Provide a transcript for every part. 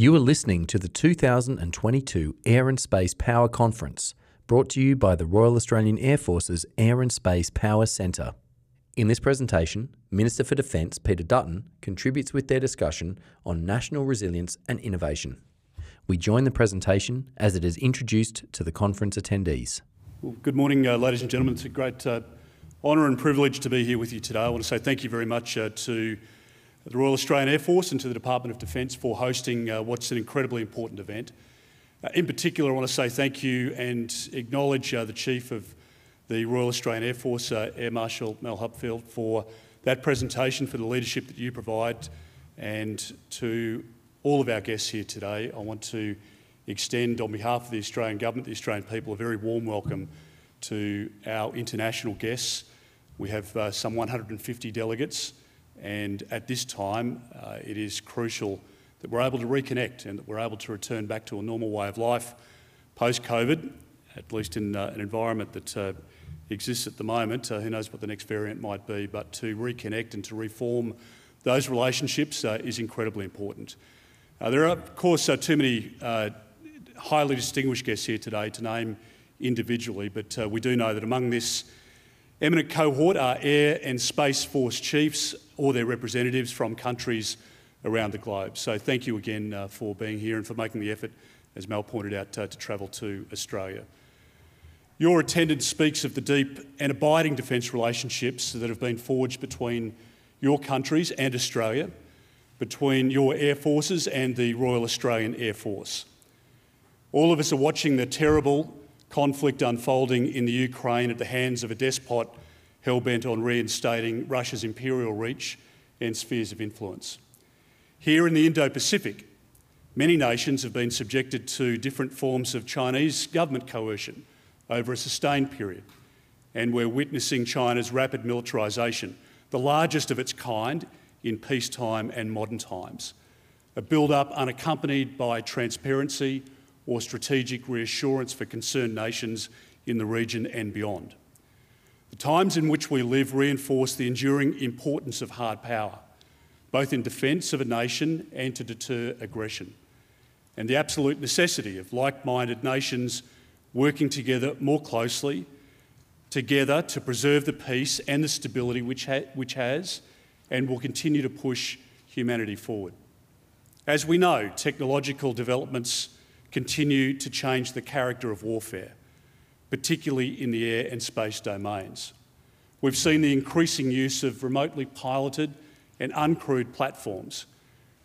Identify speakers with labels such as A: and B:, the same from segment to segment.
A: You are listening to the 2022 Air and Space Power Conference, brought to you by the Royal Australian Air Force's Air and Space Power Centre. In this presentation, Minister for Defence Peter Dutton contributes with their discussion on national resilience and innovation. We join the presentation as it is introduced to the conference attendees.
B: Well, good morning, uh, ladies and gentlemen. It's a great uh, honour and privilege to be here with you today. I want to say thank you very much uh, to the Royal Australian Air Force and to the Department of Defence for hosting uh, what's an incredibly important event. Uh, in particular, I want to say thank you and acknowledge uh, the Chief of the Royal Australian Air Force, uh, Air Marshal Mel Hupfeld, for that presentation, for the leadership that you provide, and to all of our guests here today. I want to extend, on behalf of the Australian Government, the Australian people, a very warm welcome to our international guests. We have uh, some 150 delegates and at this time, uh, it is crucial that we're able to reconnect and that we're able to return back to a normal way of life post COVID, at least in uh, an environment that uh, exists at the moment. Uh, who knows what the next variant might be, but to reconnect and to reform those relationships uh, is incredibly important. Uh, there are, of course, too many highly distinguished guests here today to name individually, but we do know that among this Eminent cohort are Air and Space Force chiefs or their representatives from countries around the globe. So thank you again uh, for being here and for making the effort, as Mel pointed out, uh, to travel to Australia. Your attendance speaks of the deep and abiding defence relationships that have been forged between your countries and Australia, between your air forces and the Royal Australian Air Force. All of us are watching the terrible conflict unfolding in the Ukraine at the hands of a despot hell bent on reinstating Russia's imperial reach and spheres of influence. Here in the Indo Pacific, many nations have been subjected to different forms of Chinese government coercion over a sustained period, and we're witnessing China's rapid militarisation, the largest of its kind in peacetime and modern times. A build up unaccompanied by transparency or strategic reassurance for concerned nations in the region and beyond. The times in which we live reinforce the enduring importance of hard power, both in defence of a nation and to deter aggression, and the absolute necessity of like minded nations working together more closely, together to preserve the peace and the stability which, ha- which has and will continue to push humanity forward. As we know, technological developments continue to change the character of warfare, particularly in the air and space domains. We've seen the increasing use of remotely piloted and uncrewed platforms,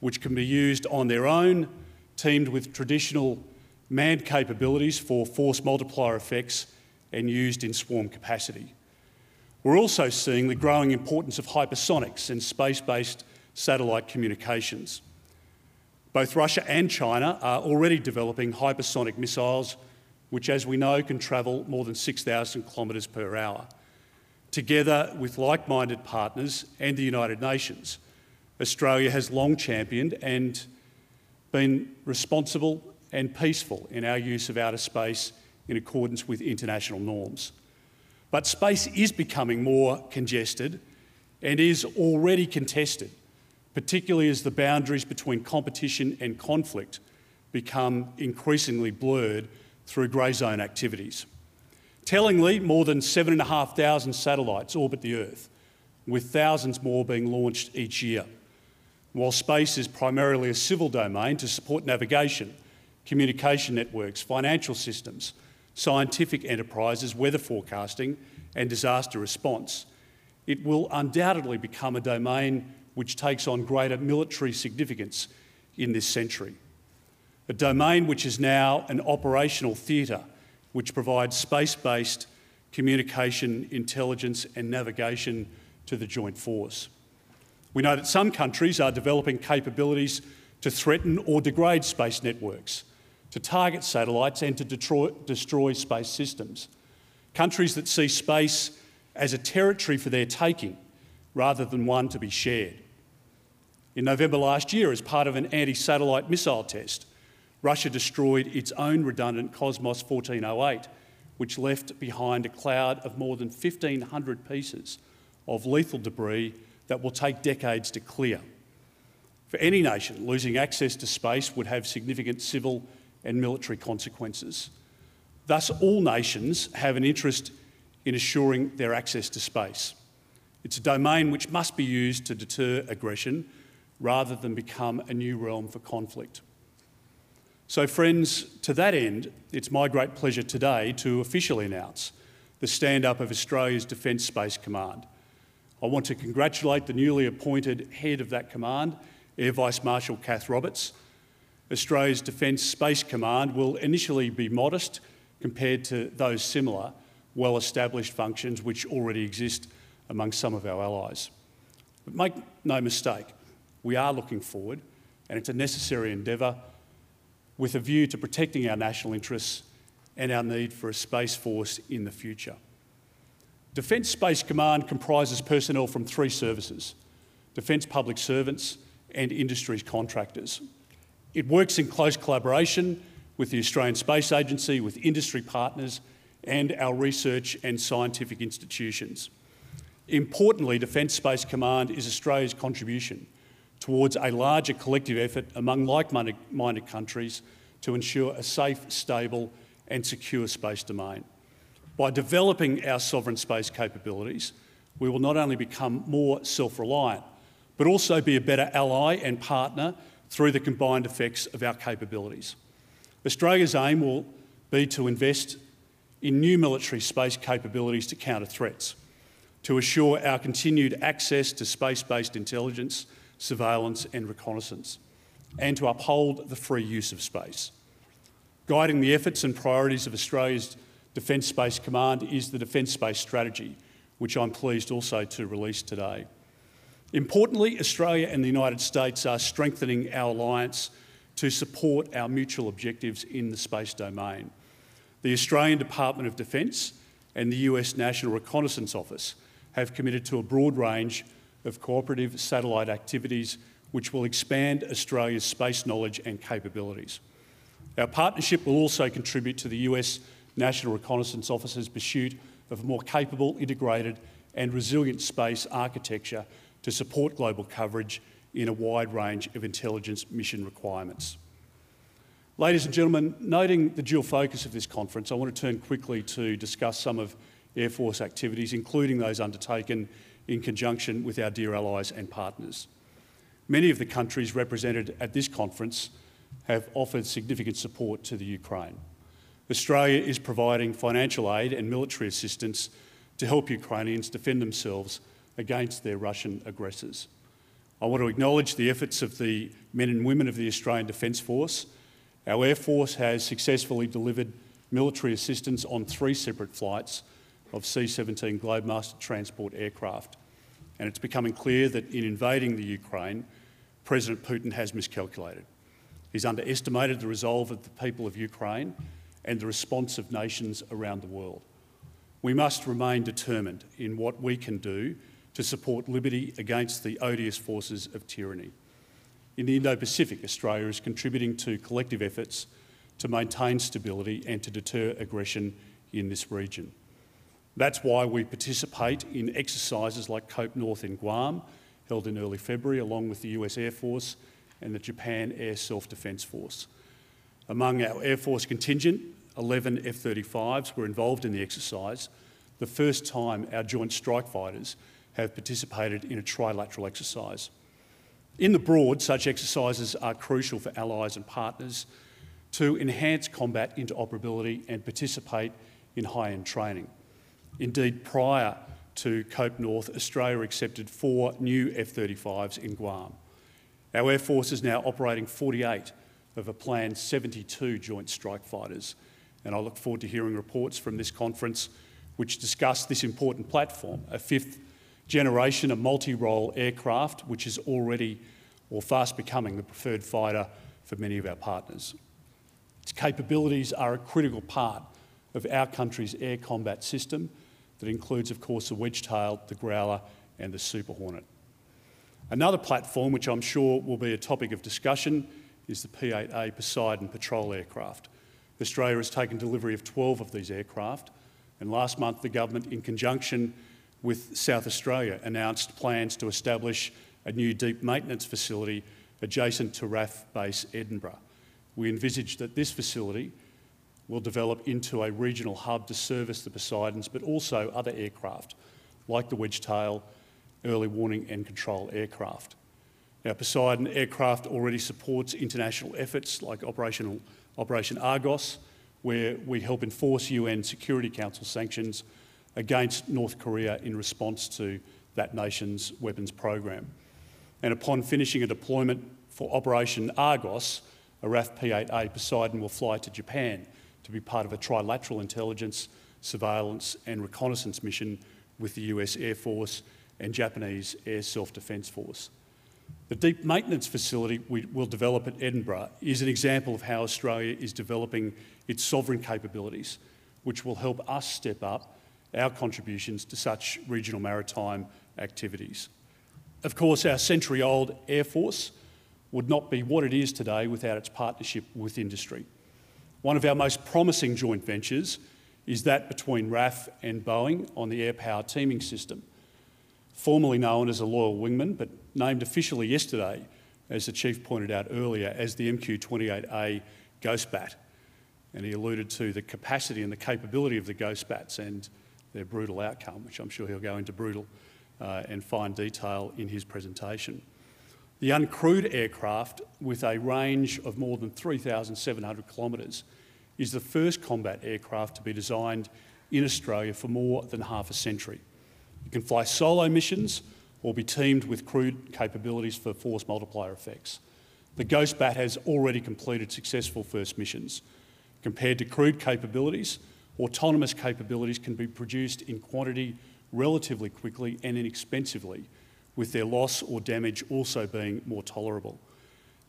B: which can be used on their own, teamed with traditional manned capabilities for force multiplier effects and used in swarm capacity. We're also seeing the growing importance of hypersonics and space based satellite communications. Both Russia and China are already developing hypersonic missiles, which, as we know, can travel more than 6,000 kilometres per hour. Together with like minded partners and the United Nations, Australia has long championed and been responsible and peaceful in our use of outer space in accordance with international norms. But space is becoming more congested and is already contested particularly as the boundaries between competition and conflict become increasingly blurred through grey zone activities. Tellingly, more than 7,500 satellites orbit the Earth, with thousands more being launched each year. While space is primarily a civil domain to support navigation, communication networks, financial systems, scientific enterprises, weather forecasting, and disaster response, it will undoubtedly become a domain which takes on greater military significance in this century. A domain which is now an operational theatre which provides space based communication, intelligence, and navigation to the joint force. We know that some countries are developing capabilities to threaten or degrade space networks, to target satellites, and to destroy, destroy space systems. Countries that see space as a territory for their taking rather than one to be shared. In November last year, as part of an anti satellite missile test, Russia destroyed its own redundant Cosmos 1408, which left behind a cloud of more than 1,500 pieces of lethal debris that will take decades to clear. For any nation, losing access to space would have significant civil and military consequences. Thus, all nations have an interest in assuring their access to space. It's a domain which must be used to deter aggression rather than become a new realm for conflict. So, friends, to that end, it's my great pleasure today to officially announce the stand up of Australia's Defence Space Command. I want to congratulate the newly appointed head of that command, Air Vice Marshal Kath Roberts. Australia's Defence Space Command will initially be modest compared to those similar, well established functions which already exist among some of our allies. But make no mistake, we are looking forward, and it's a necessary endeavour with a view to protecting our national interests and our need for a space force in the future. Defence Space Command comprises personnel from three services Defence Public Servants and Industries Contractors. It works in close collaboration with the Australian Space Agency, with industry partners, and our research and scientific institutions. Importantly, Defence Space Command is Australia's contribution towards a larger collective effort among like-minded countries to ensure a safe, stable and secure space domain. By developing our sovereign space capabilities, we will not only become more self-reliant, but also be a better ally and partner through the combined effects of our capabilities. Australia's aim will be to invest in new military space capabilities to counter threats, to assure our continued access to space-based intelligence, surveillance and reconnaissance, and to uphold the free use of space. Guiding the efforts and priorities of Australia's Defence Space Command is the Defence Space Strategy, which I'm pleased also to release today. Importantly, Australia and the United States are strengthening our alliance to support our mutual objectives in the space domain. The Australian Department of Defence and the US National Reconnaissance Office have committed to a broad range of cooperative satellite activities which will expand Australia's space knowledge and capabilities. Our partnership will also contribute to the US National Reconnaissance Office's pursuit of a more capable, integrated and resilient space architecture to support global coverage in a wide range of intelligence mission requirements. Ladies and gentlemen, noting the dual focus of this conference, I want to turn quickly to discuss some of Air Force activities, including those undertaken in conjunction with our dear allies and partners. Many of the countries represented at this conference have offered significant support to the Ukraine. Australia is providing financial aid and military assistance to help Ukrainians defend themselves against their Russian aggressors. I want to acknowledge the efforts of the men and women of the Australian Defence Force. Our Air Force has successfully delivered military assistance on three separate flights of C-17 Globemaster transport aircraft. And it's becoming clear that in invading the Ukraine, President Putin has miscalculated. He's underestimated the resolve of the people of Ukraine and the response of nations around the world. We must remain determined in what we can do to support liberty against the odious forces of tyranny. In the Indo-Pacific, Australia is contributing to collective efforts to maintain stability and to deter aggression in this region. That's why we participate in exercises like COPE North in Guam, held in early February, along with the US Air Force and the Japan Air Self-Defence Force. Among our Air Force contingent, 11 F-35s were involved in the exercise, the first time our Joint Strike Fighters have participated in a trilateral exercise. In the broad, such exercises are crucial for allies and partners to enhance combat interoperability and participate in high-end training. Indeed, prior to Cope North, Australia accepted four new F-35s in Guam. Our Air Force is now operating 48 of a planned 72 Joint Strike Fighters, and I look forward to hearing reports from this conference which discuss this important platform, a fifth generation of multi-role aircraft, which is already or fast becoming the preferred fighter for many of our partners. Its capabilities are a critical part of our country's air combat system that includes, of course, the Wedgetail, the Growler and the Super Hornet. Another platform, which I'm sure will be a topic of discussion, is the P-8A Poseidon patrol aircraft. Australia has taken delivery of 12 of these aircraft, and last month the government, in conjunction with South Australia, announced plans to establish a new deep maintenance facility adjacent to RAAF Base Edinburgh. We envisage that this facility will develop into a regional hub to service the Poseidons, but also other aircraft like the Wedgetail, early warning and control aircraft. Now, Poseidon aircraft already supports international efforts like Operation Argos, where we help enforce UN Security Council sanctions against North Korea in response to that nation's weapons program. And upon finishing a deployment for Operation Argos, a RAAF P-8A Poseidon will fly to Japan to be part of a trilateral intelligence, surveillance and reconnaissance mission with the US Air Force and Japanese Air Self-Defence Force. The deep maintenance facility we will develop at Edinburgh is an example of how Australia is developing its sovereign capabilities, which will help us step up our contributions to such regional maritime activities. Of course, our century-old Air Force would not be what it is today without its partnership with industry. One of our most promising joint ventures is that between RAAF and Boeing on the air power teaming system, formerly known as a Loyal Wingman, but named officially yesterday, as the Chief pointed out earlier, as the MQ-28A Ghost Bat. And he alluded to the capacity and the capability of the Ghost Bats and their brutal outcome, which I'm sure he'll go into brutal uh, and fine detail in his presentation. The uncrewed aircraft, with a range of more than 3,700 kilometres, is the first combat aircraft to be designed in Australia for more than half a century. It can fly solo missions or be teamed with crewed capabilities for force multiplier effects. The Ghost Bat has already completed successful first missions. Compared to crewed capabilities, autonomous capabilities can be produced in quantity relatively quickly and inexpensively, with their loss or damage also being more tolerable.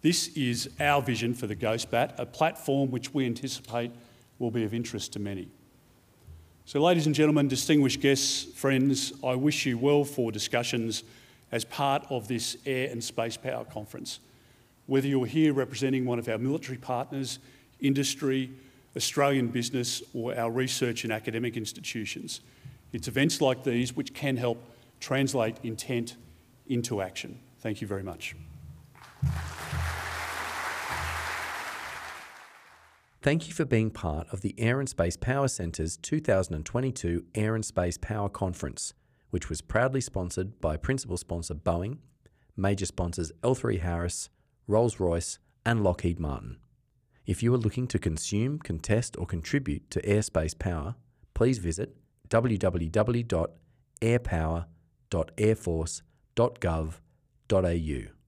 B: This is our vision for the Ghost Bat, a platform which we anticipate will be of interest to many. So, ladies and gentlemen, distinguished guests, friends, I wish you well for discussions as part of this Air and Space Power Conference. Whether you're here representing one of our military partners, industry, Australian business, or our research and academic institutions, it's events like these which can help translate intent into action. Thank you very much.
A: Thank you for being part of the Air and Space Power Centre's 2022 Air and Space Power Conference, which was proudly sponsored by principal sponsor Boeing, major sponsors L3 Harris, Rolls Royce, and Lockheed Martin. If you are looking to consume, contest, or contribute to airspace power, please visit www.airpower.airforce.gov.au.